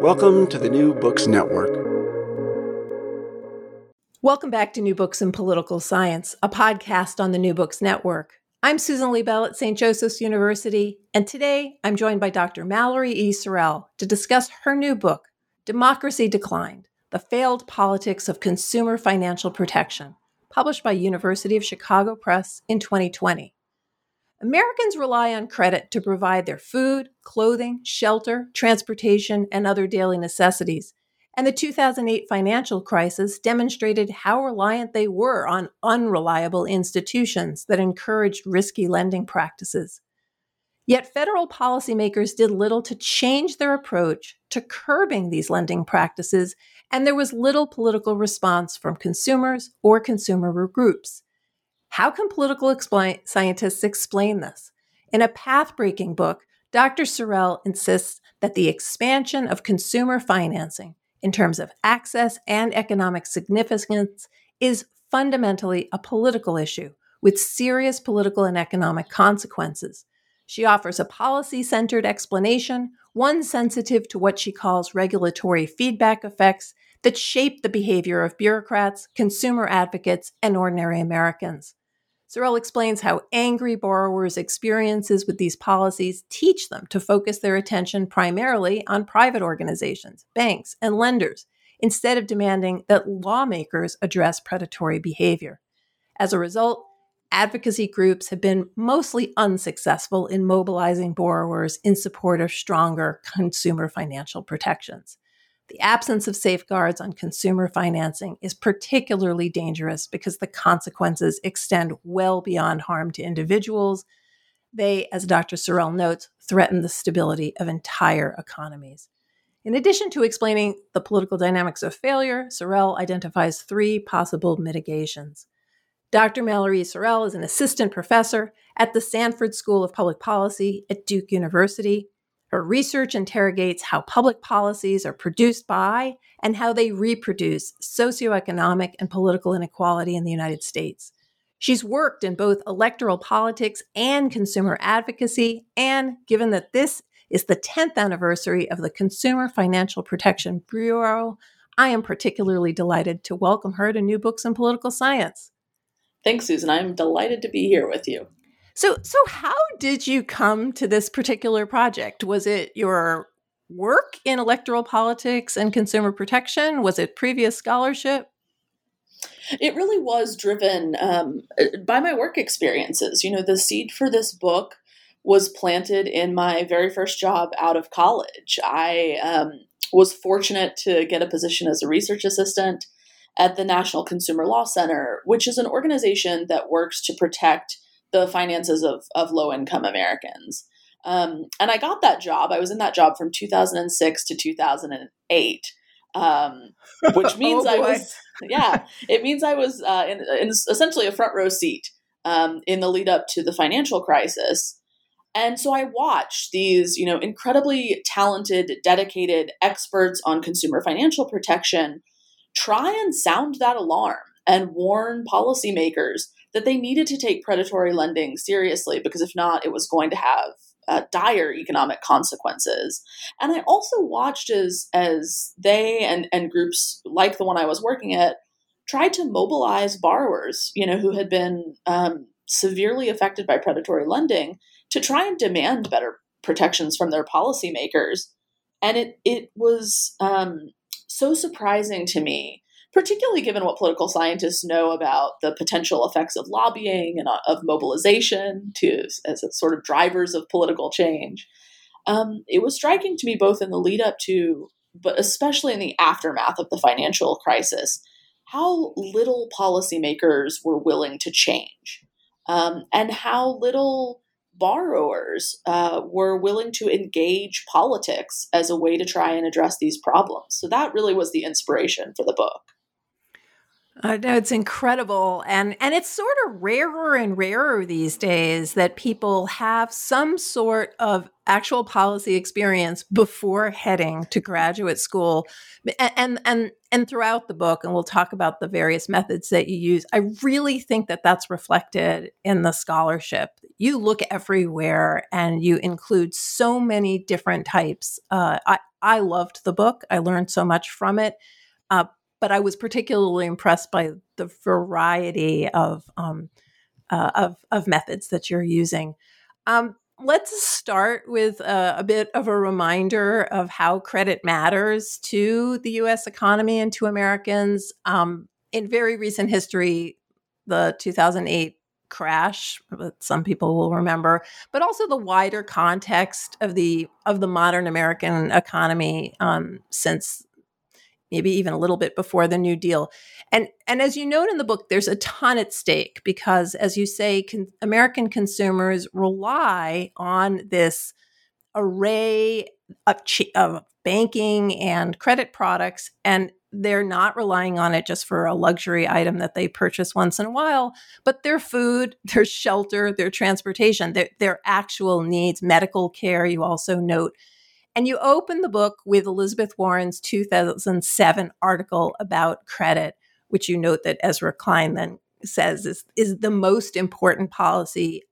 Welcome to the New Books Network. Welcome back to New Books in Political Science, a podcast on the New Books Network. I'm Susan Liebell at St. Joseph's University, and today I'm joined by Dr. Mallory E. SoRelle to discuss her new book, Democracy Declined The Failed Politics of Consumer Financial Protection, published by University of Chicago Press in 2020. Americans rely on credit to provide their food, clothing, shelter, transportation, and other daily necessities. And the 2008 financial crisis demonstrated how reliant they were on unreliable institutions that encouraged risky lending practices. Yet federal policymakers did little to change their approach to curbing these lending practices, and there was little political response from consumers or consumer groups. How can political explain- scientists explain this? In a path breaking book, Dr. SoRelle insists that the expansion of consumer financing in terms of access and economic significance is fundamentally a political issue with serious political and economic consequences. She offers a policy centered explanation, one sensitive to what she calls regulatory feedback effects that shape the behavior of bureaucrats, consumer advocates, and ordinary Americans. SoRelle explains how angry borrowers' experiences with these policies teach them to focus their attention primarily on private organizations, banks, and lenders, instead of demanding that lawmakers address predatory behavior. As a result, advocacy groups have been mostly unsuccessful in mobilizing borrowers in support of stronger consumer financial protections. The absence of safeguards on consumer financing is particularly dangerous because the consequences extend well beyond harm to individuals. They, as Dr. SoRelle notes, threaten the stability of entire economies. In addition to explaining the political dynamics of failure, SoRelle identifies three possible mitigations. Dr. Mallory SoRelle is an assistant professor at the Sanford School of Public Policy at Duke University. Her research interrogates how public policies are produced by and how they reproduce socioeconomic and political inequality in the United States. She's worked in both electoral politics and consumer advocacy, and given that this is the 10th anniversary of the Consumer Financial Protection Bureau, I am particularly delighted to welcome her to New Books in Political Science. Thanks, Susan. I'm delighted to be here with you. So, so how did you come to this particular project? Was it your work in electoral politics and consumer protection? Was it previous scholarship? It really was driven um, by my work experiences. You know, the seed for this book was planted in my very first job out of college. I um, was fortunate to get a position as a research assistant at the National Consumer Law Center, which is an organization that works to protect the finances of, of low income Americans. Um, and I got that job. I was in that job from 2006 to 2008, um, which means oh I was, yeah, it means I was uh, in, in, essentially a front row seat um, in the lead up to the financial crisis. And so I watched these, you know, incredibly talented, dedicated experts on consumer financial protection try and sound that alarm and warn policymakers that they needed to take predatory lending seriously because if not, it was going to have uh, dire economic consequences. And I also watched as as they and and groups like the one I was working at tried to mobilize borrowers, you know, who had been um, severely affected by predatory lending to try and demand better protections from their policymakers. And it it was um, so surprising to me, particularly given what political scientists know about the potential effects of lobbying and uh, of mobilization to as sort of drivers of political change. Um, it was striking to me both in the lead up to, but especially in the aftermath of the financial crisis, how little policymakers were willing to change, um, and how little borrowers uh, were willing to engage politics as a way to try and address these problems. So that really was the inspiration for the book. I know it's incredible, and and it's sort of rarer and rarer these days that people have some sort of actual policy experience before heading to graduate school, and and and, and throughout the book, and we'll talk about the various methods that you use. I really think that that's reflected in the scholarship. You look everywhere, and you include so many different types. Uh, I I loved the book. I learned so much from it. Uh, but I was particularly impressed by the variety of um, uh, of, of methods that you're using. Um, let's start with a, bit of a reminder of how credit matters to the U.S. economy and to Americans. Um, in very recent history, the 2008 crash that some people will remember but also the wider context of the of the modern american economy um, since maybe even a little bit before the New Deal. And and as you note in the book, there's a ton at stake because, as you say, con- American consumers rely on this array of, of banking and credit products, and they're not relying on it just for a luxury item that they purchase once in a while, but their food, their shelter, their transportation, their, their actual needs, medical care. You also note and you open the book with Elizabeth Warren's 2007 article about credit, which you note that Ezra Klein then says is, is the most important policy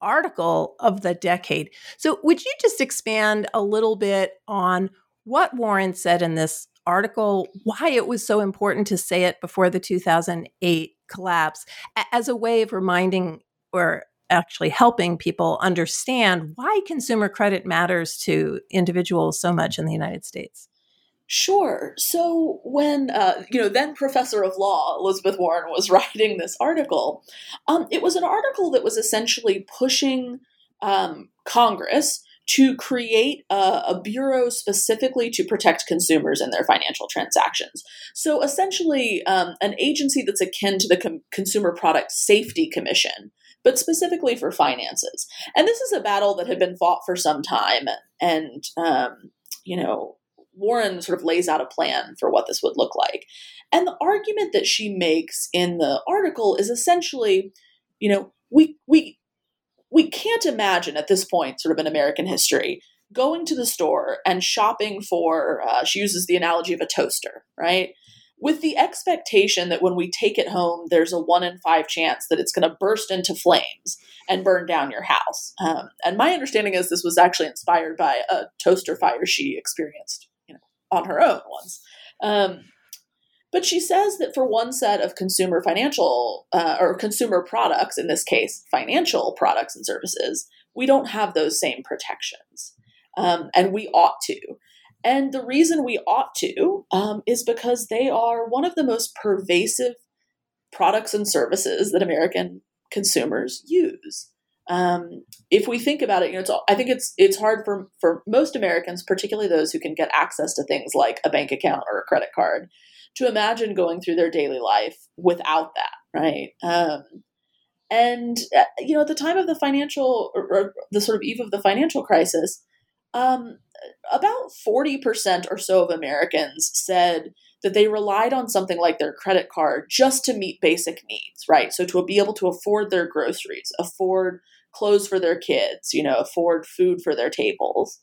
article of the decade. So, would you just expand a little bit on what Warren said in this article, why it was so important to say it before the 2008 collapse, as a way of reminding or actually helping people understand why consumer credit matters to individuals so much in the United States. Sure. So when uh, you know then professor of law Elizabeth Warren was writing this article, um, it was an article that was essentially pushing um, Congress to create a, a, bureau specifically to protect consumers and their financial transactions. So essentially, um, an agency that's akin to the Com- Consumer Product Safety Commission but specifically for finances. And this is a battle that had been fought for some time. And, um, you know, Warren sort of lays out a plan for what this would look like. And the argument that she makes in the article is essentially, you know, we, we, we can't imagine at this point, sort of in American history, going to the store and shopping for, uh, she uses the analogy of a toaster, right? With the expectation that when we take it home, there's a one in five chance that it's going to burst into flames and burn down your house. Um, and my understanding is this was actually inspired by a toaster fire she experienced, you know, on her own once. Um, but she says that for one set of consumer financial uh, or consumer products, in this case, financial products and services, we don't have those same protections. Um, and we ought to. And the reason we ought to um, is because they are one of the most pervasive products and services that American consumers use. Um, if we think about it, you know, all, I think it's it's hard for for most Americans, particularly those who can get access to things like a bank account or a credit card, to imagine going through their daily life without that, right? Um, and uh, you know, at the time of the financial or, or the sort of eve of the financial crisis, um, about 40% or so of Americans said that they relied on something like their credit card just to meet basic needs, right? So to be able to afford their groceries, afford clothes for their kids, you know, afford food for their tables.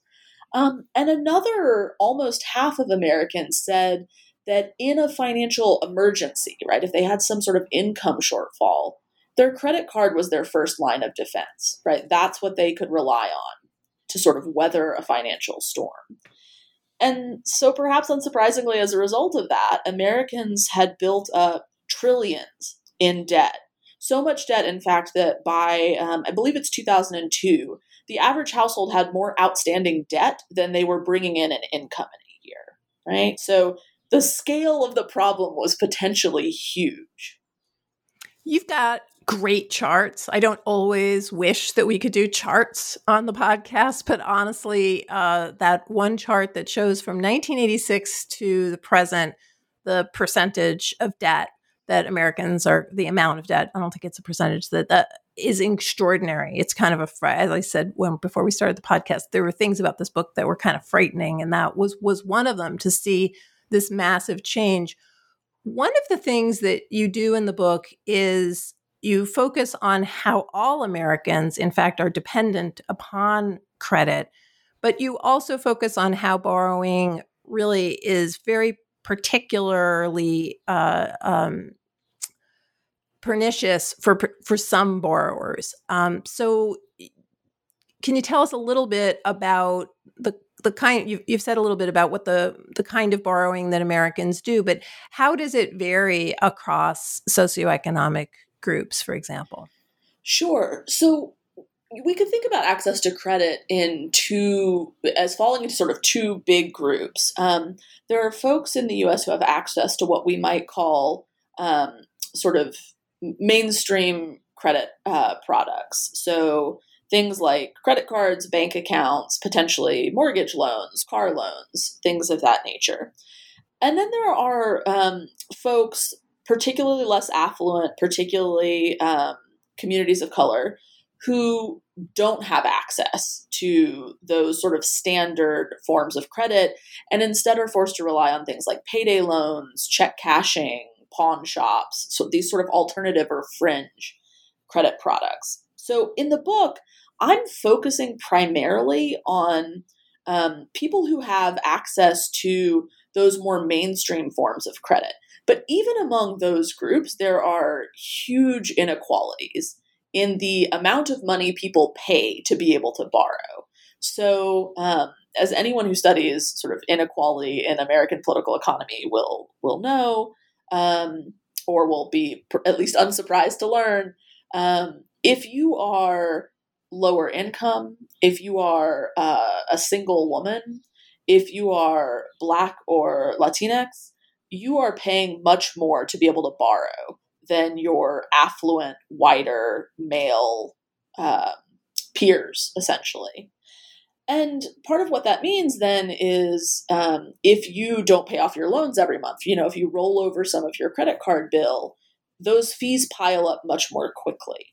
Um, and another almost half of Americans said that in a financial emergency, right, if they had some sort of income shortfall, their credit card was their first line of defense, right? That's what they could rely on to sort of weather a financial storm. And so, perhaps unsurprisingly, as a result of that, Americans had built up trillions in debt. So much debt, in fact, that by, um, I believe it's 2002, the average household had more outstanding debt than they were bringing in an income in a year, right? So the scale of the problem was potentially huge. You've got great charts. I don't always wish that we could do charts on the podcast, but honestly, uh, that one chart that shows from 1986 to the present the percentage of debt that Americans are the amount of debt. I don't think it's a percentage that that is extraordinary. It's kind of a as I said when before we started the podcast, there were things about this book that were kind of frightening, and that was was one of them to see this massive change. One of the things that you do in the book is you focus on how all Americans, in fact, are dependent upon credit, but you also focus on how borrowing really is very particularly uh, um, pernicious for for some borrowers. Um, so, can you tell us a little bit about the the kind you've, you've said a little bit about what the the kind of borrowing that Americans do, but how does it vary across socioeconomic groups, for example? Sure. So we could think about access to credit in two as falling into sort of two big groups. Um, there are folks in the U.S. who have access to what we might call um, sort of mainstream credit uh, products. So things like credit cards, bank accounts, potentially mortgage loans, car loans, things of that nature. And then there are um, folks, particularly less affluent, particularly um, communities of color, who don't have access to those sort of standard forms of credit and instead are forced to rely on things like payday loans, check cashing, pawn shops, so these sort of alternative or fringe credit products. So in the book, I'm focusing primarily on um, people who have access to those more mainstream forms of credit. But even among those groups, there are huge inequalities in the amount of money people pay to be able to borrow. So, um, as anyone who studies sort of inequality in American political economy will will know, um, or will be at least unsurprised to learn, um, if you are lower income, if you are uh, a single woman, if you are Black or Latinx, you are paying much more to be able to borrow than your affluent, whiter male uh, peers, essentially. And part of what that means then is um, if you don't pay off your loans every month, you know, if you roll over some of your credit card bill, those fees pile up much more quickly.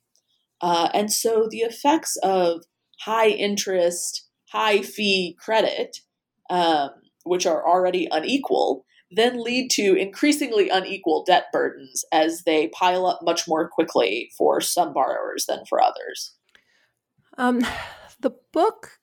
Uh, and so the effects of high interest, high fee credit, um, which are already unequal, then lead to increasingly unequal debt burdens as they pile up much more quickly for some borrowers than for others. Um, the book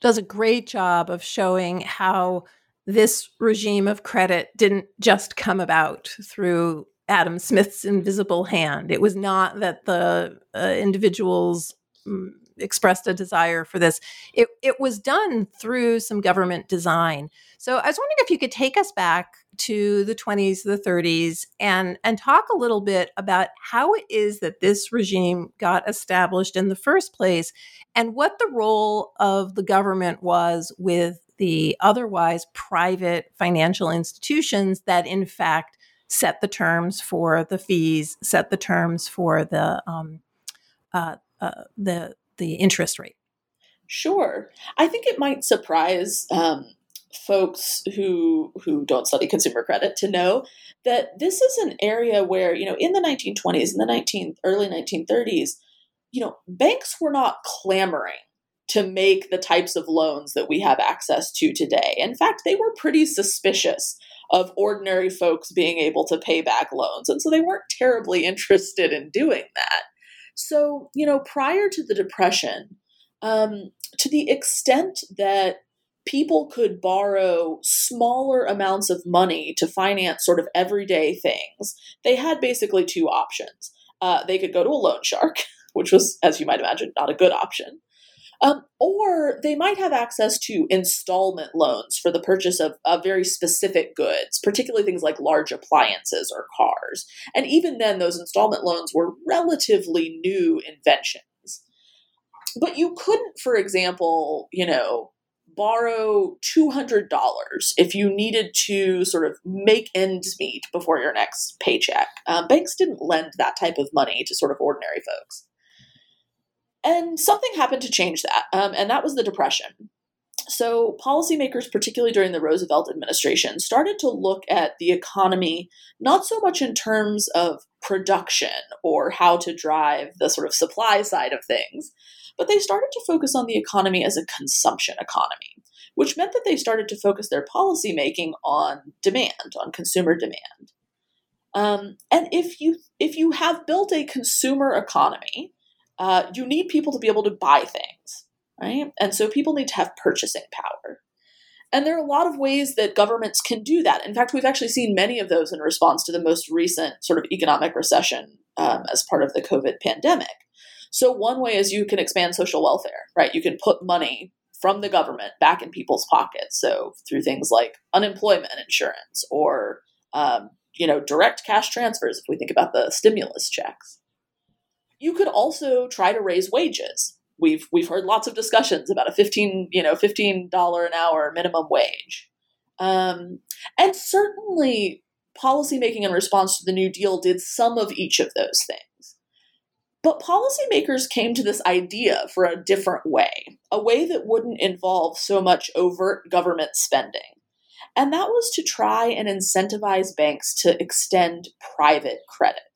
does a great job of showing how this regime of credit didn't just come about through Adam Smith's invisible hand. It was not that the uh, individuals mm, expressed a desire for this. It, it was done through some government design. So I was wondering if you could take us back to the 20s, the 30s, and, and talk a little bit about how it is that this regime got established in the first place and what the role of the government was with the otherwise private financial institutions that, in fact, set the terms for the fees, set the terms for the um, uh, uh, the the interest rate. Sure, I think it might surprise um, folks who who don't study consumer credit to know that this is an area where you know in the 1920s in the 19 early 1930s you know banks were not clamoring to make the types of loans that we have access to today. In fact they were pretty suspicious of ordinary folks being able to pay back loans and so they weren't terribly interested in doing that So, you know, prior to the Depression, um, to the extent that people could borrow smaller amounts of money to finance sort of everyday things, they had basically two options. Uh, they could go to a loan shark, which was, as you might imagine, not a good option. Um, or they might have access to installment loans for the purchase of, of very specific goods, particularly things like large appliances or cars. And even then, those installment loans were relatively new inventions. But you couldn't, for example, you know, borrow $200 if you needed to sort of make ends meet before your next paycheck. Um, banks didn't lend that type of money to sort of ordinary folks. And something happened to change that, um, and that was the Depression. So, policymakers, particularly during the Roosevelt administration, started to look at the economy not so much in terms of production or how to drive the sort of supply side of things, but they started to focus on the economy as a consumption economy, which meant that they started to focus their policymaking on demand, on consumer demand. Um, and if you if you have built a consumer economy, uh, you need people to be able to buy things, right? And so people need to have purchasing power. And there are a lot of ways that governments can do that. In fact, we've actually seen many of those in response to the most recent sort of economic recession um, as part of the COVID pandemic. So, one way is you can expand social welfare, right? You can put money from the government back in people's pockets. So, through things like unemployment insurance or um, you know direct cash transfers, if we think about the stimulus checks. You could also try to raise wages. We've we've heard lots of discussions about a fifteen you know fifteen dollar an hour minimum wage, um, and certainly policymaking in response to the New Deal did some of each of those things. But policymakers came to this idea for a different way, a way that wouldn't involve so much overt government spending. And that was to try and incentivize banks to extend private credit.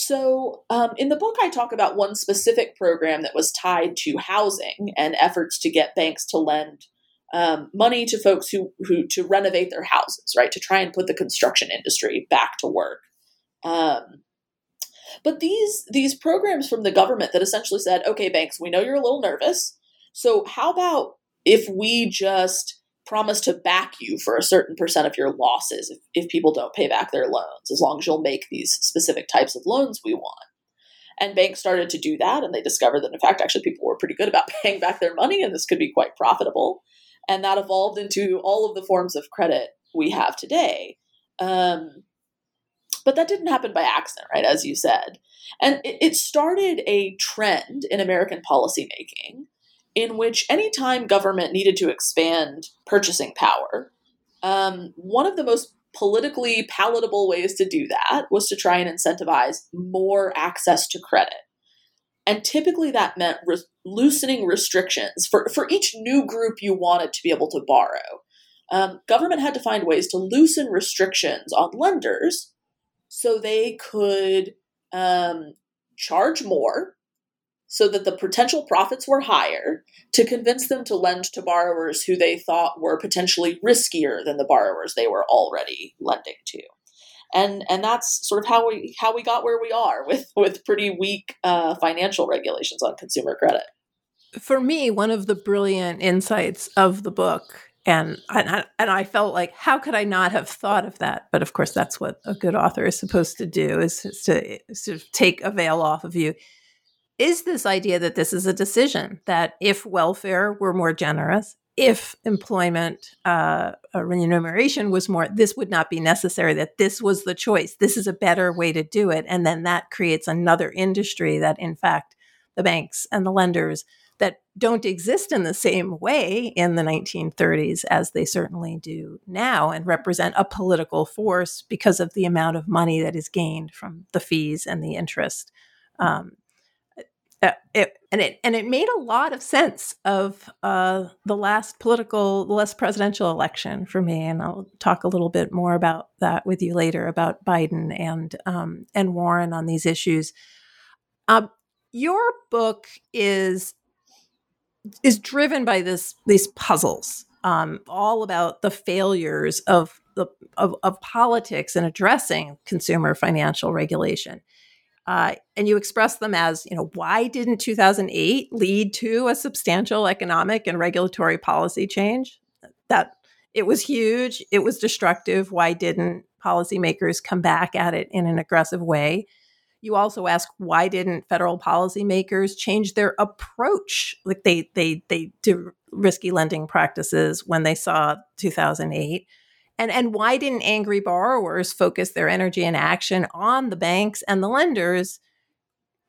So, um, in the book, I talk about one specific program that was tied to housing and efforts to get banks to lend um, money to folks who, who to renovate their houses, right? To try and put the construction industry back to work. Um, but these these programs from the government that essentially said, okay, banks, we know you're a little nervous, so how about if we just promise to back you for a certain percent of your losses if, if people don't pay back their loans, as long as you'll make these specific types of loans we want. And banks started to do that, and they discovered that, in fact, actually people were pretty good about paying back their money, and this could be quite profitable. And that evolved into all of the forms of credit we have today. Um, but that didn't happen by accident, right? As you said. And it, it started a trend in American policymaking in which anytime government needed to expand purchasing power, um, one of the most politically palatable ways to do that was to try and incentivize more access to credit. And typically that meant re- loosening restrictions for, for each new group you wanted to be able to borrow. Um, government had to find ways to loosen restrictions on lenders so they could um, charge more so that the potential profits were higher to convince them to lend to borrowers who they thought were potentially riskier than the borrowers they were already lending to. And and that's sort of how we how we got where we are with with pretty weak uh, financial regulations on consumer credit. For me one of the brilliant insights of the book and I, and I felt like how could I not have thought of that? But of course, that's what a good author is supposed to do: is, is to sort of take a veil off of you is this idea that this is a decision that if welfare were more generous, if employment uh, remuneration was more, this would not be necessary, that this was the choice. This is a better way to do it. And then that creates another industry that, in fact, the banks and the lenders that don't exist in the same way in the 1930s as they certainly do now and represent a political force because of the amount of money that is gained from the fees and the interest. Um, uh, it, and it and it made a lot of sense of uh, the last political, the last presidential election for me, and I'll talk a little bit more about that with you later about Biden and um, and Warren on these issues. Um, your book is is driven by this these puzzles, um, all about the failures of the of, of politics in addressing consumer financial regulation. Uh, and you express them as, you know, why didn't 2008 lead to a substantial economic and regulatory policy change? That it was huge, it was destructive. Why didn't policymakers come back at it in an aggressive way? You also ask why didn't federal policymakers change their approach, like they they they to risky lending practices when they saw 2008? And and why didn't angry borrowers focus their energy and action on the banks and the lenders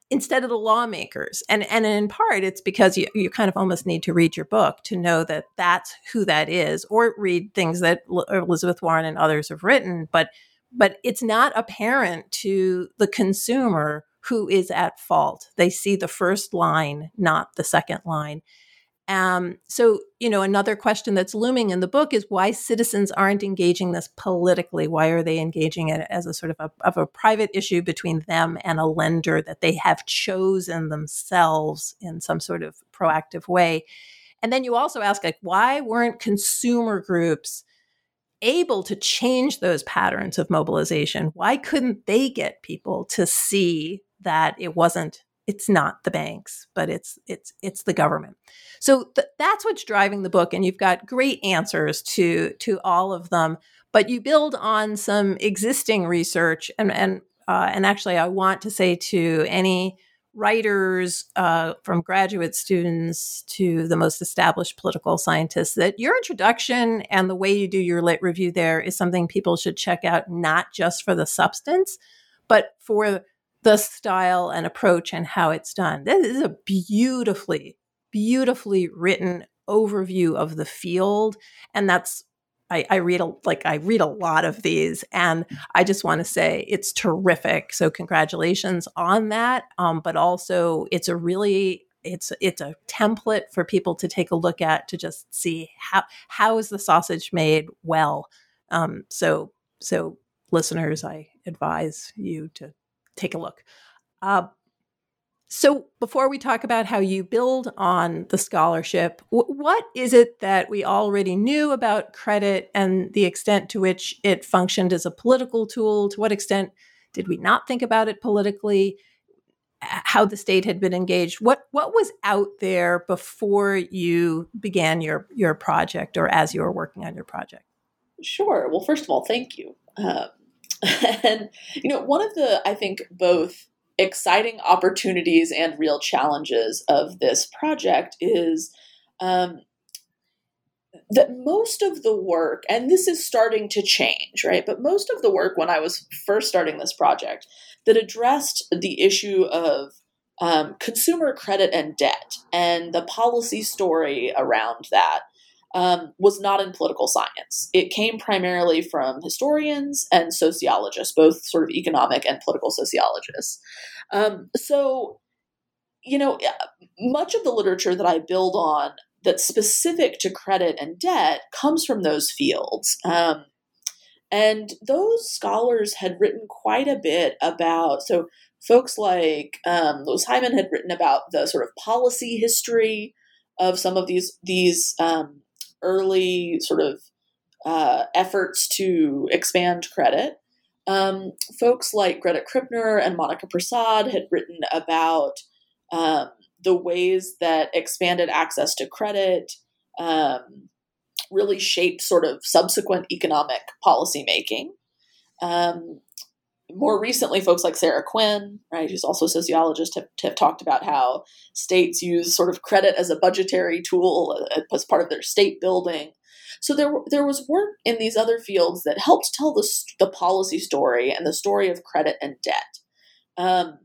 instead of the lawmakers? And and in part, it's because you you kind of almost need to read your book to know that that's who that is, or read things that Elizabeth Warren and others have written. But but it's not apparent to the consumer who is at fault. They see the first line, not the second line. Um, so, you know, another question that's looming in the book is why citizens aren't engaging this politically. Why are they engaging it as a sort of a, of a private issue between them and a lender that they have chosen themselves in some sort of proactive way? And then you also ask, like, why weren't consumer groups able to change those patterns of mobilization? Why couldn't they get people to see that it wasn't it's not the banks but it's it's it's the government. So th- that's what's driving the book and you've got great answers to to all of them but you build on some existing research and and uh, and actually i want to say to any writers uh, from graduate students to the most established political scientists that your introduction and the way you do your lit review there is something people should check out not just for the substance but for the style and approach and how it's done. This is a beautifully, beautifully written overview of the field. And that's I, I, read a, like I read a lot of these, and I just want to say it's terrific. So congratulations on that. Um, but also, it's a really it's it's a template for people to take a look at to just see how how is the sausage made well. Um, so so listeners, I advise you to take a look. Uh, so, before we talk about how you build on the scholarship, w- what is it that we already knew about credit and the extent to which it functioned as a political tool? To what extent did we not think about it politically? How the state had been engaged? What what was out there before you began your your project, or as you were working on your project? Sure. Well, first of all, thank you. Um, and, you know, one of the, I think, both exciting opportunities and real challenges of this project is um, that most of the work, and this is starting to change, right? But most of the work when I was first starting this project that addressed the issue of um, consumer credit and debt and the policy story around that um, was not in political science. It came primarily from historians and sociologists, both sort of economic and political sociologists. Um, so, you know, much of the literature that I build on that's specific to credit and debt comes from those fields. Um, and those scholars had written quite a bit about, so folks like um, Louis Hyman had written about the sort of policy history of some of these these um, early sort of uh, efforts to expand credit. Um, folks like Greta Krippner and Monica Prasad had written about um, the ways that expanded access to credit um, really shaped sort of subsequent economic policymaking. Um, more recently, folks like Sarah Quinn, right, who's also a sociologist, have, have talked about how states use sort of credit as a budgetary tool uh, as part of their state building. So there, there was work in these other fields that helped tell the, the policy story and the story of credit and debt. Um,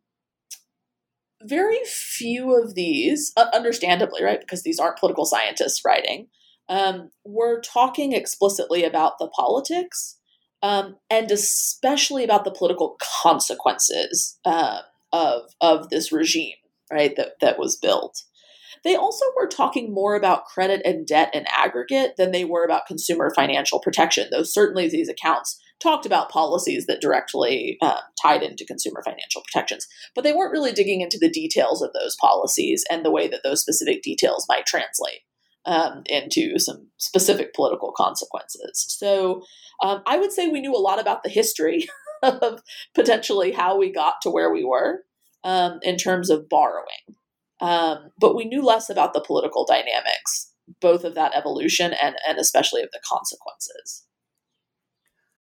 very few of these, understandably, right, because these aren't political scientists writing, um, were talking explicitly about the politics um, and especially about the political consequences uh, of of this regime, right? That that was built. They also were talking more about credit and debt in aggregate than they were about consumer financial protection. Though certainly these accounts talked about policies that directly uh, tied into consumer financial protections, but they weren't really digging into the details of those policies and the way that those specific details might translate um, into some specific political consequences. So um, I would say we knew a lot about the history of potentially how we got to where we were um, in terms of borrowing. Um, but we knew less about the political dynamics, both of that evolution and, and especially of the consequences.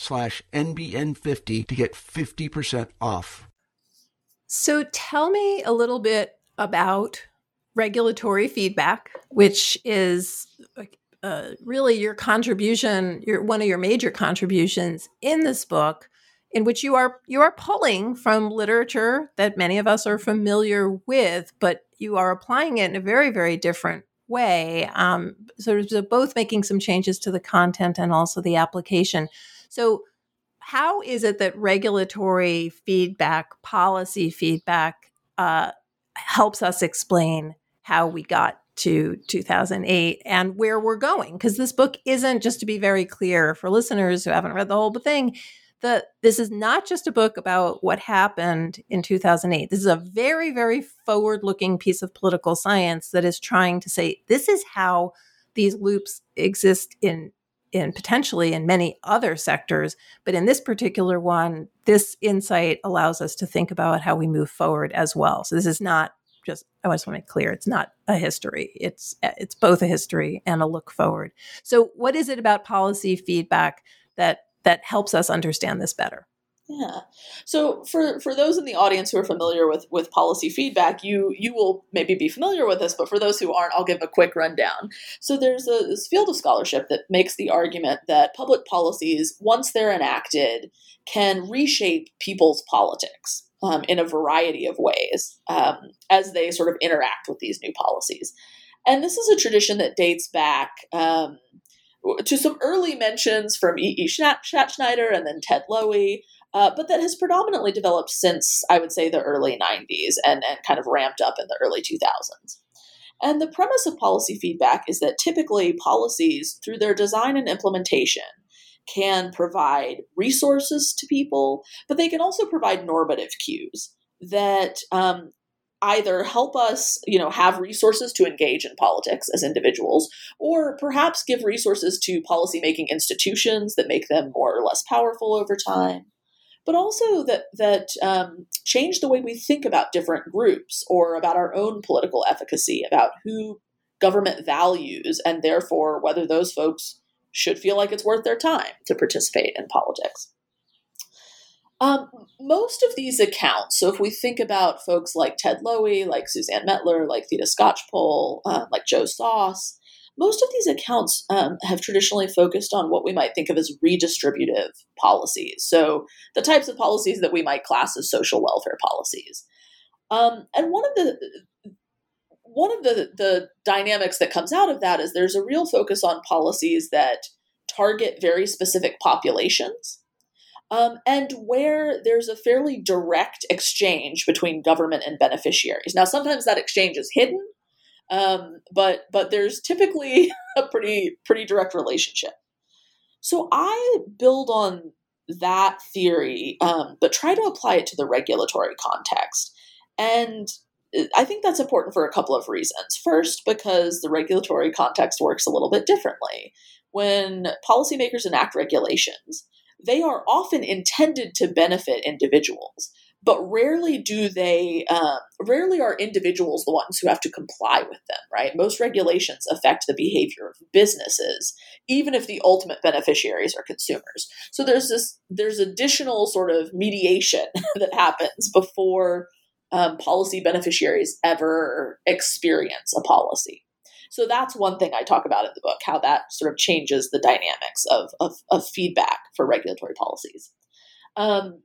slash NBN50 to get 50% off. So tell me a little bit about regulatory feedback, which is uh, really your contribution, your one of your major contributions in this book, in which you are you are pulling from literature that many of us are familiar with, but you are applying it in a very very different way. Um, so, so both making some changes to the content and also the application. So, how is it that regulatory feedback, policy feedback, uh, helps us explain how we got to 2008 and where we're going? Because this book isn't, just to be very clear for listeners who haven't read the whole thing, that this is not just a book about what happened in 2008. This is a very, very forward looking piece of political science that is trying to say this is how these loops exist in in potentially in many other sectors. But in this particular one, this insight allows us to think about how we move forward as well. So this is not just I just want to make clear it's not a history. It's eh, it's both a history and a look forward. So what is it about policy feedback that that helps us understand this better? Yeah. So for for those in the audience who are familiar with with policy feedback, you you will maybe be familiar with this, but for those who aren't, I'll give a quick rundown. So there's a this field of scholarship that makes the argument that public policies, once they're enacted, can reshape people's politics um, in a variety of ways um, as they sort of interact with these new policies. And this is a tradition that dates back. Um, to some early mentions from E. E. Schattschneider and then Ted Lowi, uh, but that has predominantly developed since I would say the early 90s and, and kind of ramped up in the early 2000s. And the premise of policy feedback is that typically policies, through their design and implementation, can provide resources to people, but they can also provide normative cues that um, either help us, you know, have resources to engage in politics as individuals, or perhaps give resources to policymaking institutions that make them more or less powerful over time but also that that um, change the way we think about different groups or about our own political efficacy, about who government values, and therefore whether those folks should feel like it's worth their time to participate in politics. Um, most of these accounts, so if we think about folks like Ted Lowi, like Suzanne Mettler, like Theda Skocpol, uh, like Joe Soss, most of these accounts um, have traditionally focused on what we might think of as redistributive policies. So, the types of policies that we might class as social welfare policies. Um, and one of the one of the, the dynamics that comes out of that is there's a real focus on policies that target very specific populations um, and where there's a fairly direct exchange between government and beneficiaries. Now, sometimes that exchange is hidden, um, but but there's typically a pretty pretty direct relationship. So I build on that theory, um, but try to apply it to the regulatory context. And uh, I think that's important for a couple of reasons. First, because the regulatory context works a little bit differently. When policymakers enact regulations, they are often intended to benefit individuals but rarely do they um, rarely are individuals the ones who have to comply with them right? Most regulations affect the behavior of businesses even if the ultimate beneficiaries are consumers. So there's this there's additional sort of mediation that happens before um, policy beneficiaries ever experience a policy. So that's one thing I talk about in the book, how that sort of changes the dynamics of, of, of feedback for regulatory policies. Um,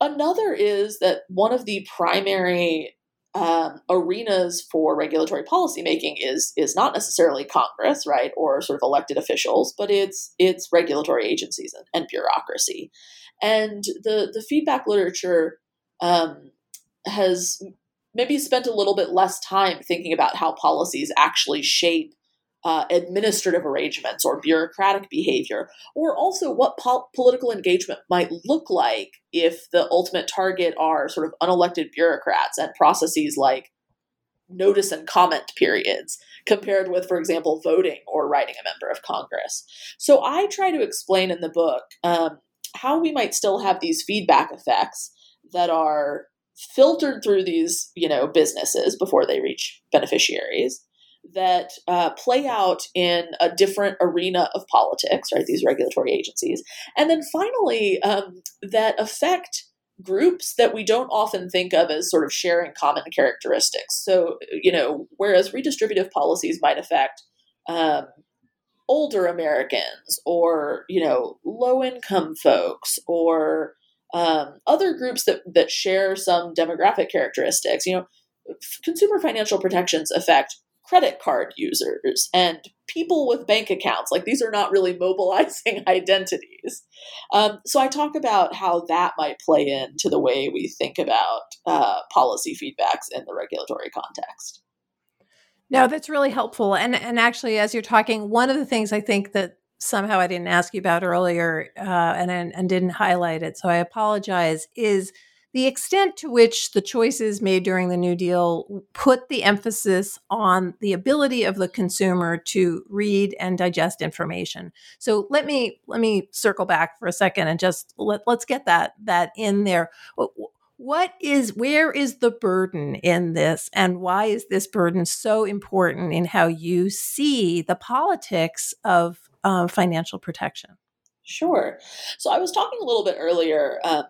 Another is that one of the primary um, arenas for regulatory policymaking is is not necessarily Congress, right, or sort of elected officials, but it's it's regulatory agencies and, and bureaucracy. And the the feedback literature um, has maybe spent a little bit less time thinking about how policies actually shape uh, administrative arrangements or bureaucratic behavior, or also what po- political engagement might look like if the ultimate target are sort of unelected bureaucrats and processes like notice and comment periods compared with, for example, voting or writing a member of Congress. So I try to explain in the book um, how we might still have these feedback effects that are filtered through these you know businesses before they reach beneficiaries that uh, play out in a different arena of politics, right? These regulatory agencies. And then finally, um, that affect groups that we don't often think of as sort of sharing common characteristics. So, you know, whereas redistributive policies might affect um, older Americans or, you know, low income folks or um, other groups that, that share some demographic characteristics, you know, consumer financial protections affect credit card users and people with bank accounts. Like these are not really mobilizing identities. Um, so I talk about how that might play into the way we think about uh, policy feedbacks in the regulatory context. No, that's really helpful. And and actually, as you're talking, one of the things I think that somehow I didn't ask you about earlier, uh, and and didn't highlight it, so I apologize, is the extent to which the choices made during the New Deal put the emphasis on the ability of the consumer to read and digest information. So let me let me circle back for a second and just let, let's get that that in there. What is where is the burden in this and why is this burden so important in how you see the politics of uh, financial protection? Sure. So I was talking a little bit earlier um,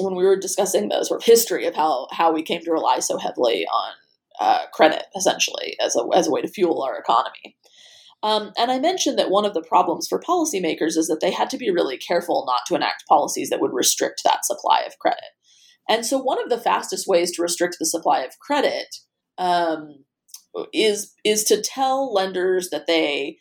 when we were discussing the sort of history of how how we came to rely so heavily on uh, credit, essentially as a as a way to fuel our economy. Um, and I mentioned that one of the problems for policymakers is that they had to be really careful not to enact policies that would restrict that supply of credit. And so, one of the fastest ways to restrict the supply of credit um, is is to tell lenders that they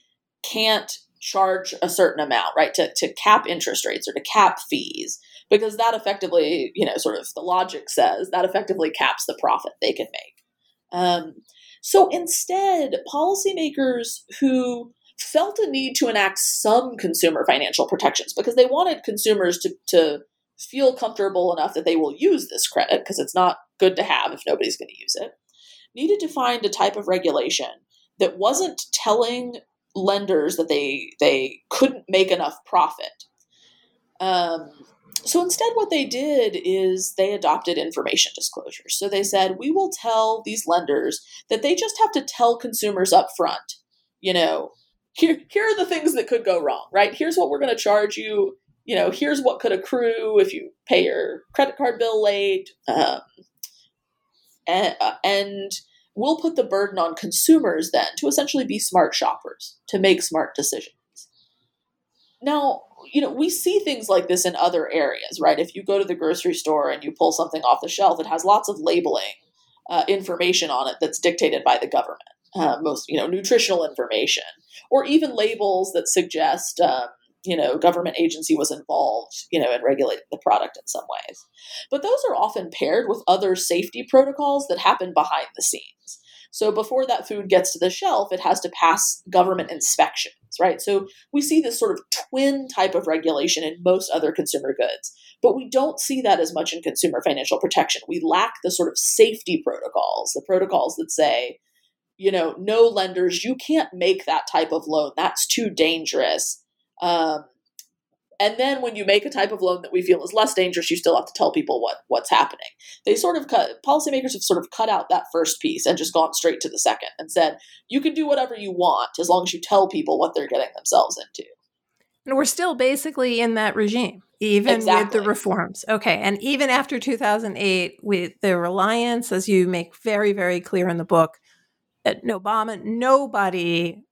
can't charge a certain amount, right? To, to cap interest rates or to cap fees because that effectively, you know, sort of the logic says that effectively caps the profit they can make. Um, so instead, policymakers who felt a need to enact some consumer financial protections because they wanted consumers to, to feel comfortable enough that they will use this credit because it's not good to have if nobody's going to use it, needed to find a type of regulation that wasn't telling lenders that they they couldn't make enough profit. Um, so instead, what they did is they adopted information disclosures. So they said, we will tell these lenders that they just have to tell consumers up front, you know, here, here are the things that could go wrong, right? Here's what we're going to charge you. You know, here's what could accrue if you pay your credit card bill late. Um, and, uh, and we'll put the burden on consumers then to essentially be smart shoppers, to make smart decisions. Now, you know, we see things like this in other areas, right? If you go to the grocery store and you pull something off the shelf, it has lots of labeling uh, information on it that's dictated by the government. Uh, most, you know, nutritional information, or even labels that suggest, um, you know, government agency was involved, you know, in regulating the product in some ways. But those are often paired with other safety protocols that happen behind the scenes. So before that food gets to the shelf, it has to pass government inspections, right? So we see this sort of twin type of regulation in most other consumer goods, but we don't see that as much in consumer financial protection. We lack the sort of safety protocols, the protocols that say, you know, no lenders, you can't make that type of loan. That's too dangerous. Um, and then when you make a type of loan that we feel is less dangerous, you still have to tell people what what's happening. They sort of cut policymakers have sort of cut out that first piece and just gone straight to the second and said, you can do whatever you want as long as you tell people what they're getting themselves into. And we're still basically in that regime, even exactly. with the reforms. Okay. And even after 2008, with the reliance, as you make very, very clear in the book, that Obama, nobody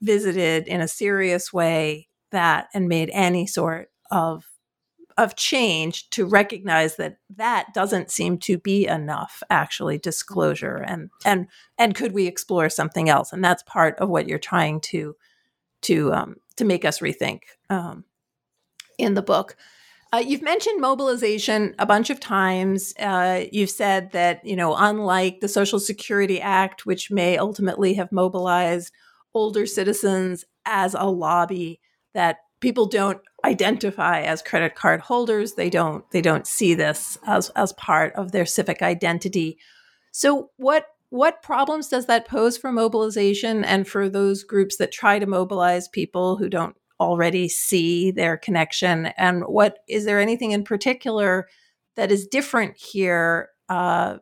revisited in a serious way that and made any sort of of change to recognize that that doesn't seem to be enough actually disclosure and and and could we explore something else and that's part of what you're trying to to um, to make us rethink um, in the book uh, you've mentioned mobilization a bunch of times. Uh, you've said that, you know, unlike the Social Security Act, which may ultimately have mobilized older citizens as a lobby, that people don't identify as credit card holders. They don't they don't see this as as part of their civic identity. So what what problems does that pose for mobilization and for those groups that try to mobilize people who don't already see their connection? And what is there anything in particular that is different here uh,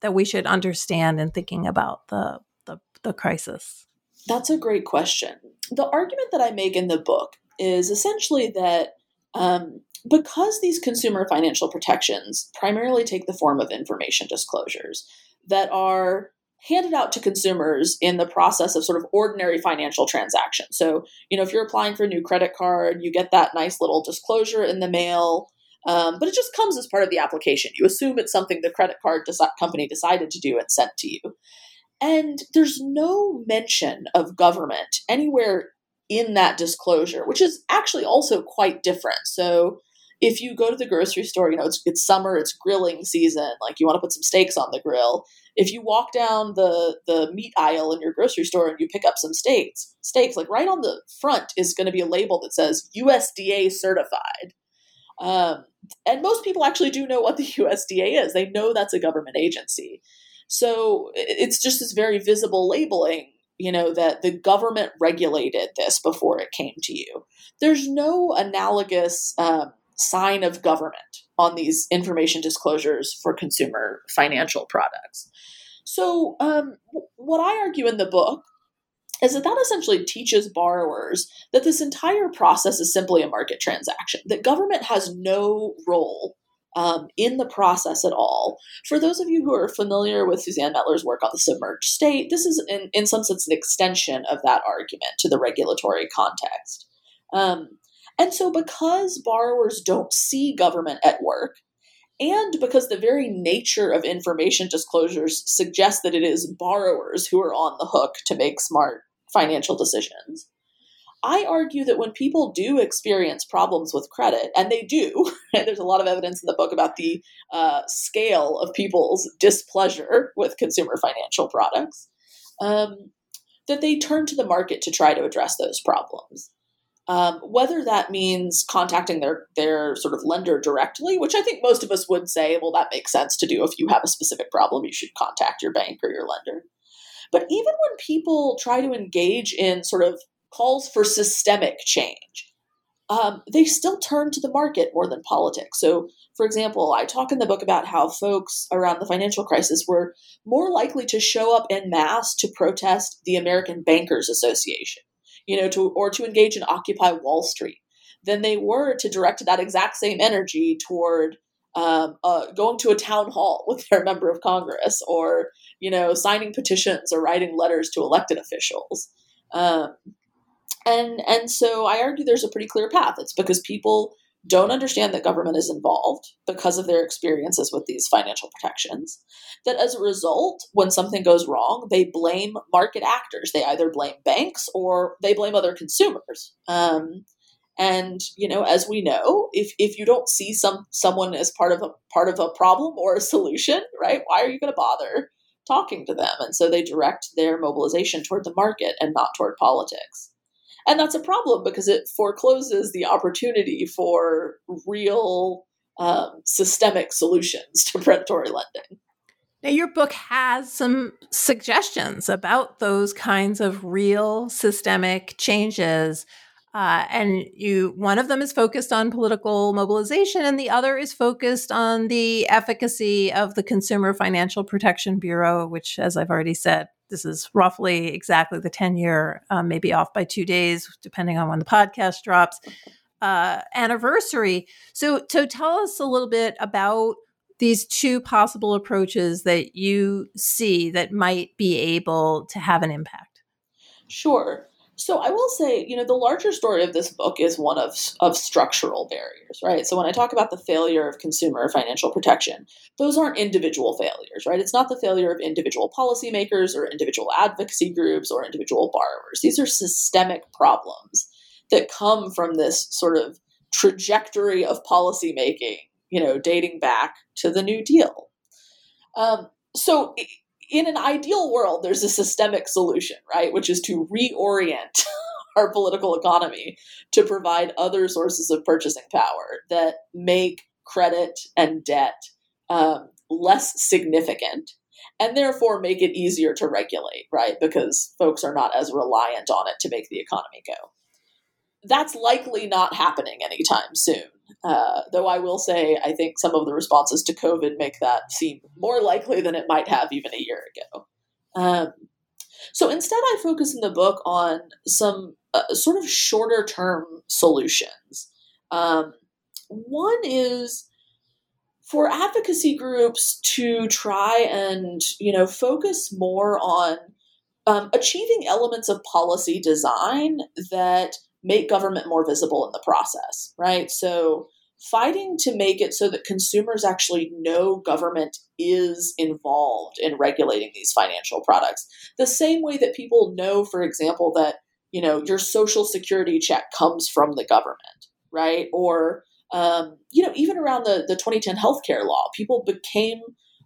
that we should understand in thinking about the, the the crisis that's a great question the argument that I make in the book is essentially that um, because these consumer financial protections primarily take the form of information disclosures that are handed out to consumers in the process of sort of ordinary financial transactions. So, you know, if you're applying for a new credit card, you get that nice little disclosure in the mail. Um, but it just comes as part of the application. You assume it's something the credit card desi- company decided to do and sent to you. And there's no mention of government anywhere in that disclosure, which is actually also quite different. So if you go to the grocery store, you know, it's, it's summer, it's grilling season, like you want to put some steaks on the grill. If you walk down the, the meat aisle in your grocery store and you pick up some steaks, steaks, like right on the front is going to be a label that says USDA certified. Um, and most people actually do know what the USDA is. They know that's a government agency. So it's just this very visible labeling, you know, that the government regulated this before it came to you. There's no analogous um, sign of government on these information disclosures for consumer financial products. So, um, what I argue in the book is that that essentially teaches borrowers that this entire process is simply a market transaction, that government has no role um, in the process at all. For those of you who are familiar with Suzanne Mettler's work on the submerged state, this is in, in some sense an extension of that argument to the regulatory context. Um, and so, because borrowers don't see government at work, and because the very nature of information disclosures suggests that it is borrowers who are on the hook to make smart financial decisions, I argue that when people do experience problems with credit, and they do, and there's a lot of evidence in the book about the uh, scale of people's displeasure with consumer financial products, um, that they turn to the market to try to address those problems. Um, whether that means contacting their their sort of lender directly, which I think most of us would say, well, that makes sense to do. If you have a specific problem, you should contact your bank or your lender. But even when people try to engage in sort of calls for systemic change, um, they still turn to the market more than politics. So, for example, I talk in the book about how folks around the financial crisis were more likely to show up in mass to protest the American Bankers Association, you know, to or to engage in Occupy Wall Street than they were to direct that exact same energy toward um, uh, going to a town hall with their member of Congress, or you know, signing petitions or writing letters to elected officials. Um, and and so I argue there's a pretty clear path. It's because people don't understand that government is involved because of their experiences with these financial protections. That as a result, when something goes wrong, they blame market actors. They either blame banks or they blame other consumers. Um, and you know, as we know, if if you don't see some someone as part of a part of a problem or a solution, right? Why are you going to bother talking to them? And so they direct their mobilization toward the market and not toward politics. And that's a problem because it forecloses the opportunity for real um, systemic solutions to predatory lending. Now, your book has some suggestions about those kinds of real systemic changes. Uh, and you, one of them is focused on political mobilization, and the other is focused on the efficacy of the Consumer Financial Protection Bureau, which, as I've already said, this is roughly exactly the 10 year, um, maybe off by two days, depending on when the podcast drops, uh, anniversary. So, so tell us a little bit about these two possible approaches that you see that might be able to have an impact. Sure. So I will say, you know, the larger story of this book is one of of structural barriers, right? So when I talk about the failure of consumer financial protection, those aren't individual failures, right? It's not the failure of individual policymakers or individual advocacy groups or individual borrowers. These are systemic problems that come from this sort of trajectory of policymaking, you know, dating back to the New Deal. Um, so in an ideal world, there's a systemic solution, right? Which is to reorient our political economy to provide other sources of purchasing power that make credit and debt um, less significant and therefore make it easier to regulate, right? Because folks are not as reliant on it to make the economy go. That's likely not happening anytime soon. Uh, though I will say, I think some of the responses to COVID make that seem more likely than it might have even a year ago. Um, so instead, I focus in the book on some uh, sort of shorter term solutions. Um, one is for advocacy groups to try and you know focus more on um, achieving elements of policy design that make government more visible in the process, right? So fighting to make it so that consumers actually know government is involved in regulating these financial products. The same way that people know, for example, that you know your social security check comes from the government, right? Or um, you know, even around the the 2010 healthcare law, people became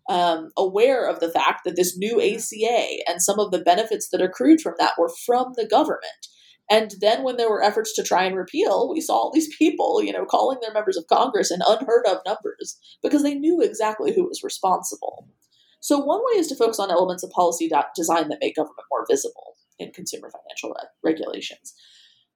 um, aware of the fact that this new ACA and some of the benefits that accrued from that were from the government. And then when there were efforts to try and repeal, we saw all these people, you know, calling their members of Congress in unheard of numbers because they knew exactly who was responsible. So one way is to focus on elements of policy design that make government more visible in consumer financial re- regulations.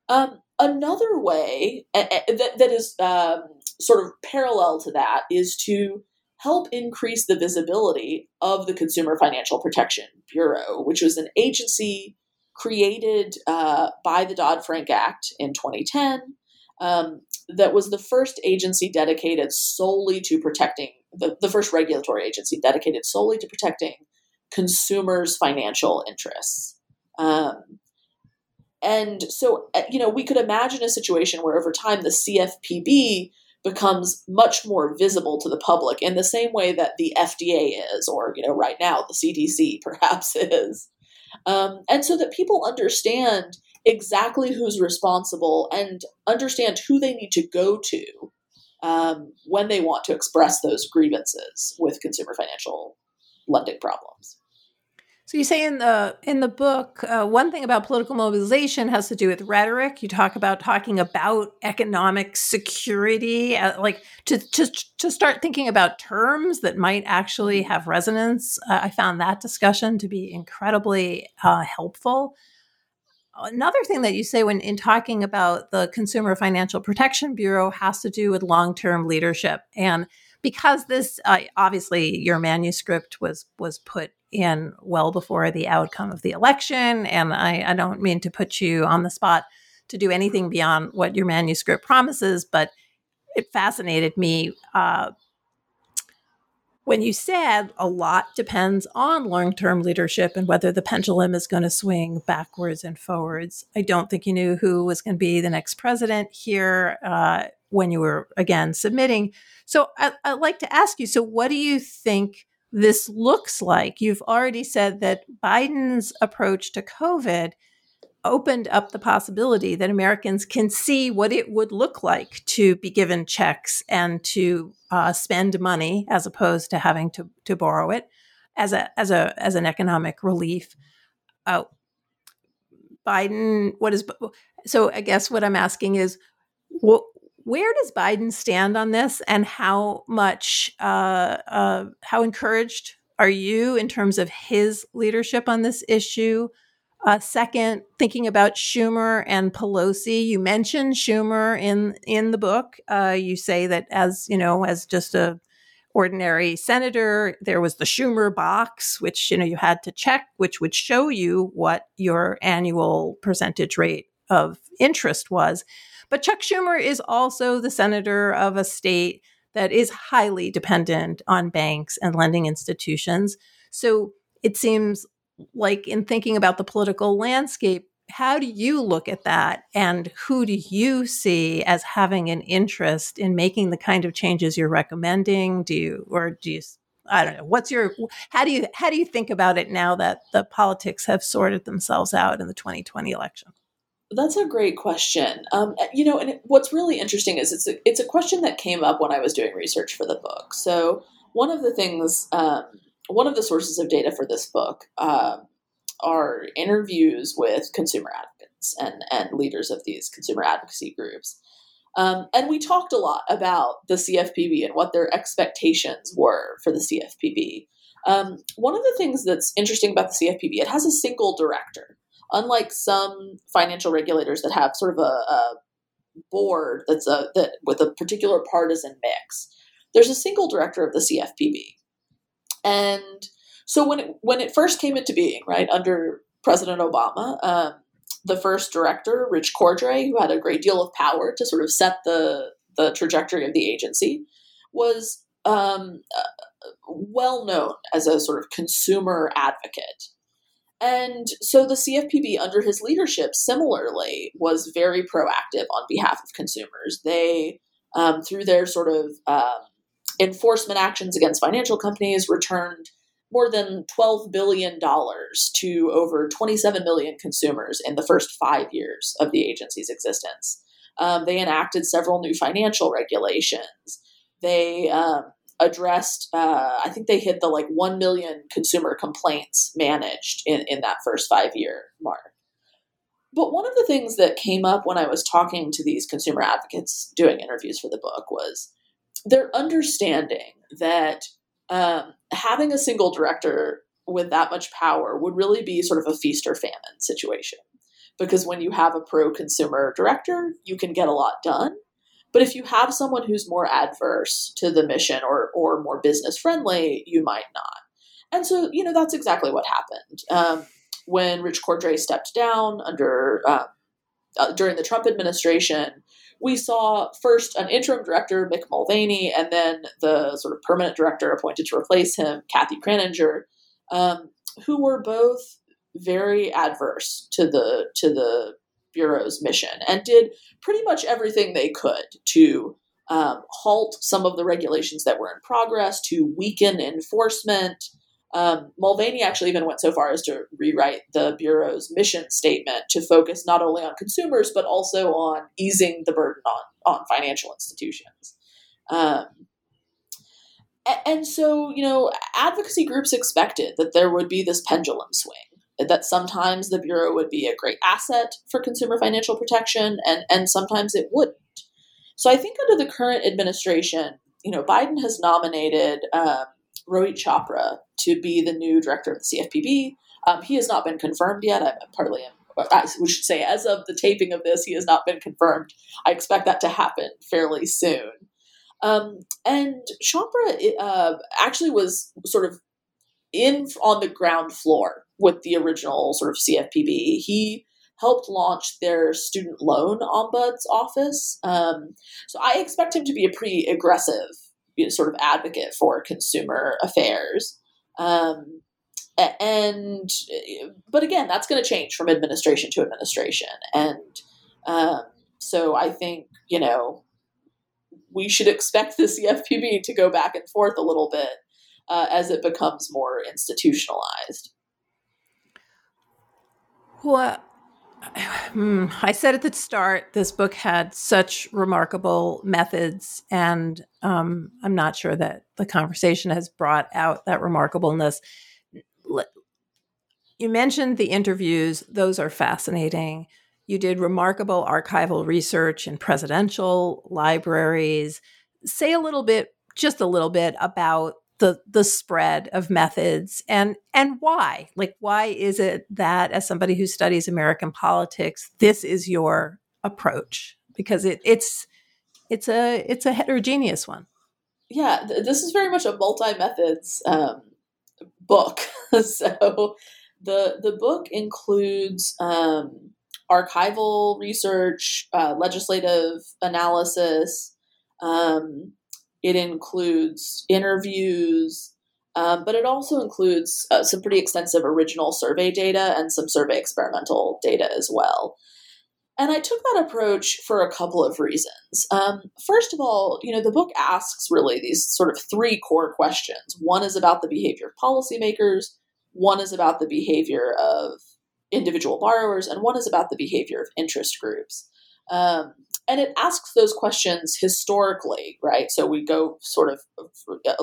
Um, another way that, that is um, sort of parallel to that is to help increase the visibility of the Consumer Financial Protection Bureau, which was an agency created uh, by the Dodd Frank Act in 2010. Um, that was the first agency dedicated solely to protecting the, the first regulatory agency dedicated solely to protecting consumers' financial interests. Um, and so, uh, you know, we could imagine a situation where over time the CFPB becomes much more visible to the public in the same way that the FDA is, or, you know, right now the CDC perhaps is um, and so that people understand exactly who's responsible and understand who they need to go to um, when they want to express those grievances with consumer financial lending problems. So you say in the in the book, uh, one thing about political mobilization has to do with rhetoric. You talk about talking about economic security, uh, like to to to start thinking about terms that might actually have resonance. Uh, I found that discussion to be incredibly uh, helpful. Another thing that you say when in talking about the Consumer Financial Protection Bureau has to do with long term leadership and because this uh, obviously your manuscript was was put in well before the outcome of the election. And I, I don't mean to put you on the spot to do anything beyond what your manuscript promises, but it fascinated me uh, when you said a lot depends on long term leadership and whether the pendulum is going to swing backwards and forwards. I don't think you knew who was going to be the next president here uh, when you were, again, submitting. So I, I'd like to ask you so, what do you think this looks like. You've already said that Biden's approach to COVID opened up the possibility that Americans can see what it would look like to be given checks and to uh, spend money as opposed to having to, to borrow it as a as a as an economic relief. Uh, Biden, what is so? I guess what I'm asking is, where does Biden stand on this, and how much, uh, uh, how encouraged are you in terms of his leadership on this issue? Second, thinking about Schumer and Pelosi, you mentioned Schumer in in the book. Uh, you say that as you know, as just a ordinary senator, there was the Schumer box, which you know you had to check, which would show you what your annual percentage rate of interest was. But Chuck Schumer is also the senator of a state that is highly dependent on banks and lending institutions. So it seems like in thinking about the political landscape, how do you look at that and who do you see as having an interest in making the kind of changes you're recommending do you or do you i don't know what's your how do you how do you think about it now that the politics have sorted themselves out in the 2020 election that's a great question. Um, you know, and what's really interesting is it's a, it's a question that came up when I was doing research for the book. So one of the things, um, one of the sources of data for this book uh, are interviews with consumer advocates and, and leaders of these consumer advocacy groups. Um, and we talked a lot about the CFPB and what their expectations were for the CFPB. Um, one of the things that's interesting about the CFPB, it has a single director unlike some financial regulators that have sort of a, a board that's a that with a particular partisan mix, there's a single director of the CFPB, and so when it when it first came into being, right under President Obama, um, the first director, Rich Cordray, who had a great deal of power to sort of set the the trajectory of the agency, was um, uh, well known as a sort of consumer advocate. And so the CFPB, under his leadership, similarly was very proactive on behalf of consumers. They, um, through their sort of um, enforcement actions against financial companies, returned more than $12 billion to over 27 million consumers in the first five years of the agency's existence. Um, they enacted several new financial regulations. They um, addressed uh, i think they hit the like 1 million consumer complaints managed in, in that first five year mark but one of the things that came up when i was talking to these consumer advocates doing interviews for the book was their understanding that um, having a single director with that much power would really be sort of a feast or famine situation because when you have a pro consumer director you can get a lot done but if you have someone who's more adverse to the mission or, or more business friendly, you might not. And so, you know, that's exactly what happened. Um, when Rich Cordray stepped down under uh, uh, during the Trump administration, we saw first an interim director, Mick Mulvaney, and then the sort of permanent director appointed to replace him, Kathy Kraninger, um, who were both very adverse to the to the bureau's mission and did pretty much everything they could to um, halt some of the regulations that were in progress, to weaken enforcement. Um, Mulvaney actually even went so far as to rewrite the Bureau's mission statement to focus not only on consumers, but also on easing the burden on, on financial institutions. Um, and so, you know, advocacy groups expected that there would be this pendulum swing that sometimes the Bureau would be a great asset for consumer financial protection and, and sometimes it wouldn't. So I think under the current administration, you know, Biden has nominated um, Rohit Chopra to be the new director of the CFPB. Um, he has not been confirmed yet. I'm partly, I we should say, as of the taping of this, he has not been confirmed. I expect that to happen fairly soon. Um, and Chopra uh, actually was sort of in on the ground floor with the original sort of CFPB. He helped launch their student loan ombuds office. Um, so I expect him to be a pretty aggressive sort of advocate for consumer affairs. Um, and but again, that's going to change from administration to administration, and um, so I think you know we should expect the CFPB to go back and forth a little bit uh, as it becomes more institutionalized. Well, I said at the start, this book had such remarkable methods, and um, I'm not sure that the conversation has brought out that remarkableness. You mentioned the interviews, those are fascinating. You did remarkable archival research in presidential libraries. Say a little bit, just a little bit, about the the spread of methods and and why? Like why is it that as somebody who studies american politics this is your approach? Because it it's it's a it's a heterogeneous one. Yeah th- this is very much a multi-methods um, book. So the the book includes um, archival research uh, legislative analysis um, it includes interviews, um, but it also includes uh, some pretty extensive original survey data and some survey experimental data as well. And I took that approach for a couple of reasons. Um, first of all, you know, the book asks really these sort of three core questions. One is about the behavior of policymakers, one is about the behavior of individual borrowers, and one is about the behavior of interest groups. Um, and it asks those questions historically, right? So we go sort of,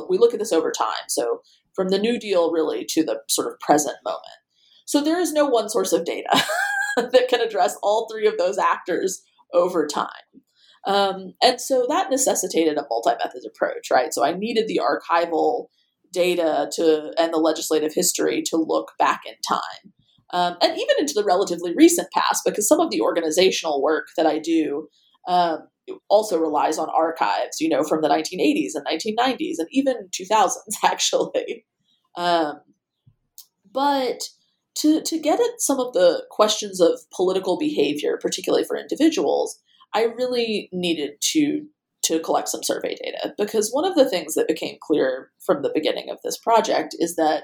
we look at this over time. So from the New Deal really to the sort of present moment. So there is no one source of data that can address all three of those actors over time. Um, and so that necessitated a multi-method approach, right? So I needed the archival data to and the legislative history to look back in time. Um, and even into the relatively recent past, because some of the organizational work that I do um, also relies on archives, you know, from the 1980s and 1990s and even 2000s, actually. Um, but to, to get at some of the questions of political behavior, particularly for individuals, I really needed to to collect some survey data because one of the things that became clear from the beginning of this project is that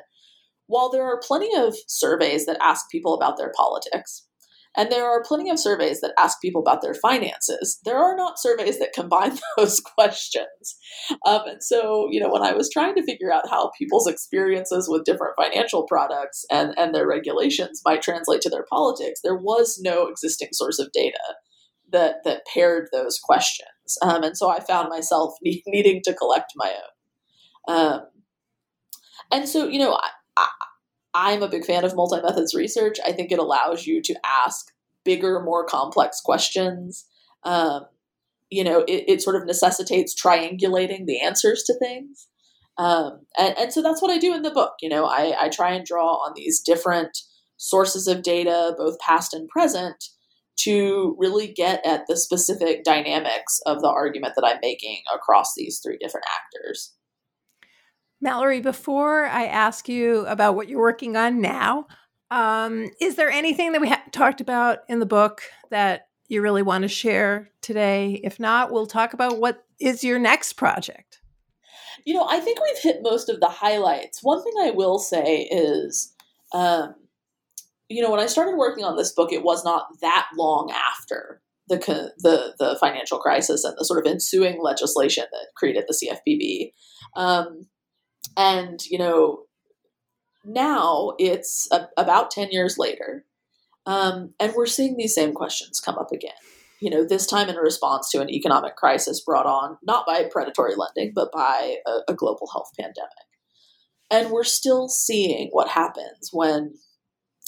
while there are plenty of surveys that ask people about their politics, and there are plenty of surveys that ask people about their finances. There are not surveys that combine those questions. Um, and so, you know, when I was trying to figure out how people's experiences with different financial products and, and their regulations might translate to their politics, there was no existing source of data that, that paired those questions. Um, and so I found myself needing to collect my own. Um, and so, you know, I, I I'm a big fan of multi methods research. I think it allows you to ask bigger, more complex questions. Um, you know, it, it, sort of necessitates triangulating the answers to things. Um, and, and, so that's what I do in the book. You know, I, I try and draw on these different sources of data, both past and present, to really get at the specific dynamics of the argument that I'm making across these three different actors. Mallory, before I ask you about what you're working on now, um, is there anything that we talked about in the book that you really want to share today? If not, we'll talk about what is your next project. You know, I think we've hit most of the highlights. One thing I will say is, um, you know, when I started working on this book, it was not that long after the the the financial crisis and the sort of ensuing legislation that created the CFPB. Um, and, you know, now it's a, about 10 years later, um, and we're seeing these same questions come up again. You know, this time in response to an economic crisis brought on not by predatory lending, but by a, a global health pandemic. And we're still seeing what happens when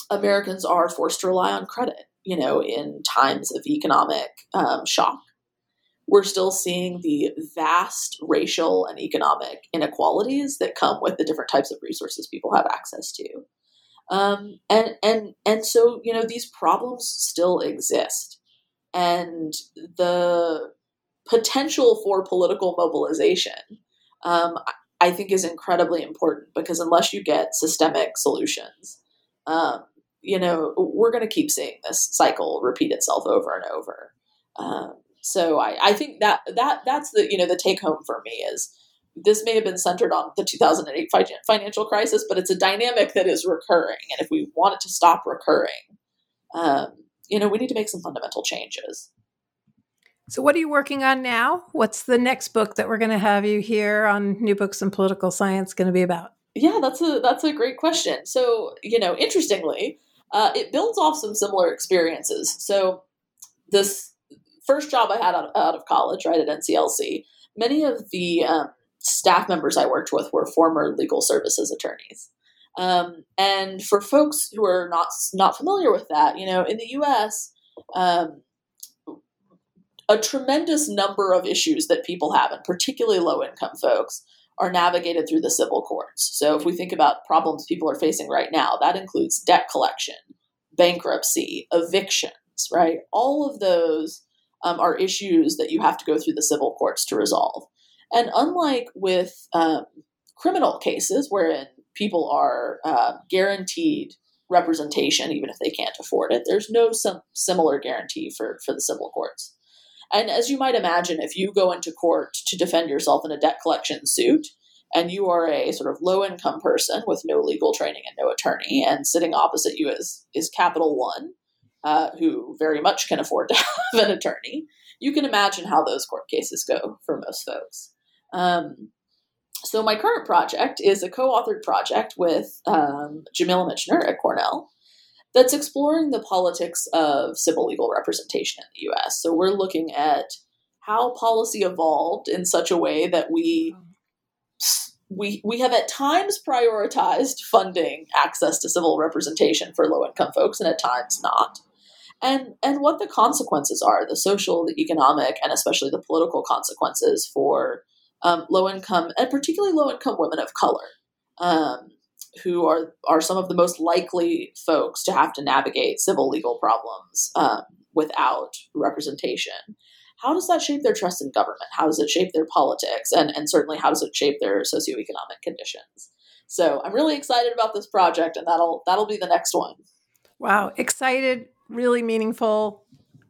Americans are forced to rely on credit, you know, in times of economic um, shock we're still seeing the vast racial and economic inequalities that come with the different types of resources people have access to. Um, and and and so you know these problems still exist, and the potential for political mobilization, um, I think, is incredibly important because unless you get systemic solutions, um, you know we're going to keep seeing this cycle repeat itself over and over. Um, so I, I think that that that's the you know the take home for me is this may have been centered on the 2008 financial crisis, but it's a dynamic that is recurring, and if we want it to stop recurring, um, you know, we need to make some fundamental changes. So, what are you working on now? What's the next book that we're going to have you here on New Books in Political Science going to be about? Yeah, that's a that's a great question. So, you know, interestingly, uh, it builds off some similar experiences. So, this first job I had out, out of college, right at NCLC, many of the um, staff members I worked with were former legal services attorneys. Um, and for folks who are not not familiar with that, you know, in the U.S., um, a tremendous number of issues that people have, and particularly low income folks, are navigated through the civil courts. So if we think about problems people are facing right now, that includes debt collection, bankruptcy, evictions, right? All of those um, are issues that you have to go through the civil courts to resolve. And unlike with um, criminal cases, wherein people are uh, guaranteed representation even if they can't afford it, there's no some similar guarantee for, for the civil courts. And as you might imagine, if you go into court to defend yourself in a debt collection suit, and you are a sort of low income person with no legal training and no attorney, and sitting opposite you is is Capital One, uh, who very much can afford to have an attorney, you can imagine how those court cases go for most folks. Um, so my current project is a co-authored project with um, Jamila Michener at Cornell that's exploring the politics of civil legal representation in the U.S. So we're looking at how policy evolved in such a way that we we we have at times prioritized funding access to civil representation for low income folks and at times not and and what the consequences are the social the economic and especially the political consequences for um, low income and particularly low income women of color um, who are are some of the most likely folks to have to navigate civil legal problems um, without representation. How does that shape their trust in government? How does it shape their politics? And and certainly how does it shape their socioeconomic conditions? So i'm really excited about this project and that'll that'll be the next one. Wow. Excited really meaningful.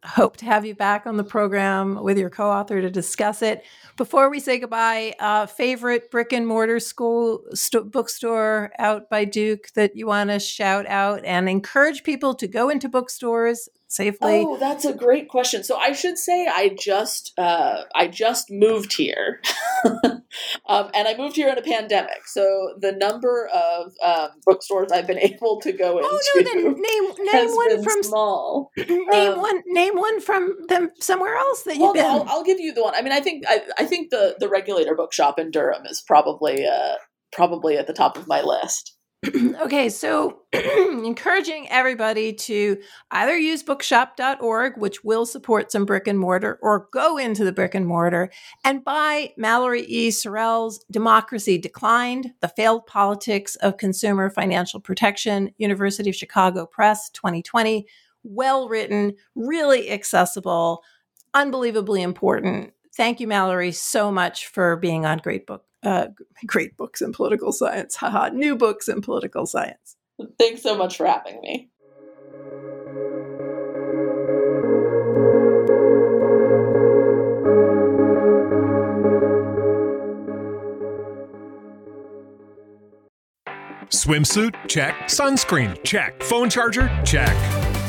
Hope to have you back on the program with your co-author to discuss it. Before we say goodbye, uh, favorite brick and mortar school st- bookstore out by Duke that you want to shout out and encourage people to go into bookstores safely? Oh, that's a great question. So I should say I just uh, I just moved here, um, and I moved here in a pandemic. So the number of um, bookstores I've been able to go into. Oh no! Then name name one from small. Name um, one name one from them somewhere else that you've well, been. I'll, I'll, give you the one. I mean, I think I, I think the the regulator bookshop in Durham is probably uh, probably at the top of my list. okay, so encouraging everybody to either use bookshop.org, which will support some brick and mortar, or go into the brick and mortar and buy Mallory E. SoRelle's Democracy Declined The Failed Politics of Consumer Financial Protection, University of Chicago Press 2020. Well written, really accessible, unbelievably important. Thank you, Mallory, so much for being on Great Book uh, great books in political science. Haha, new books in political science. Thanks so much for having me. Swimsuit? Check. Sunscreen? Check. Phone charger? Check.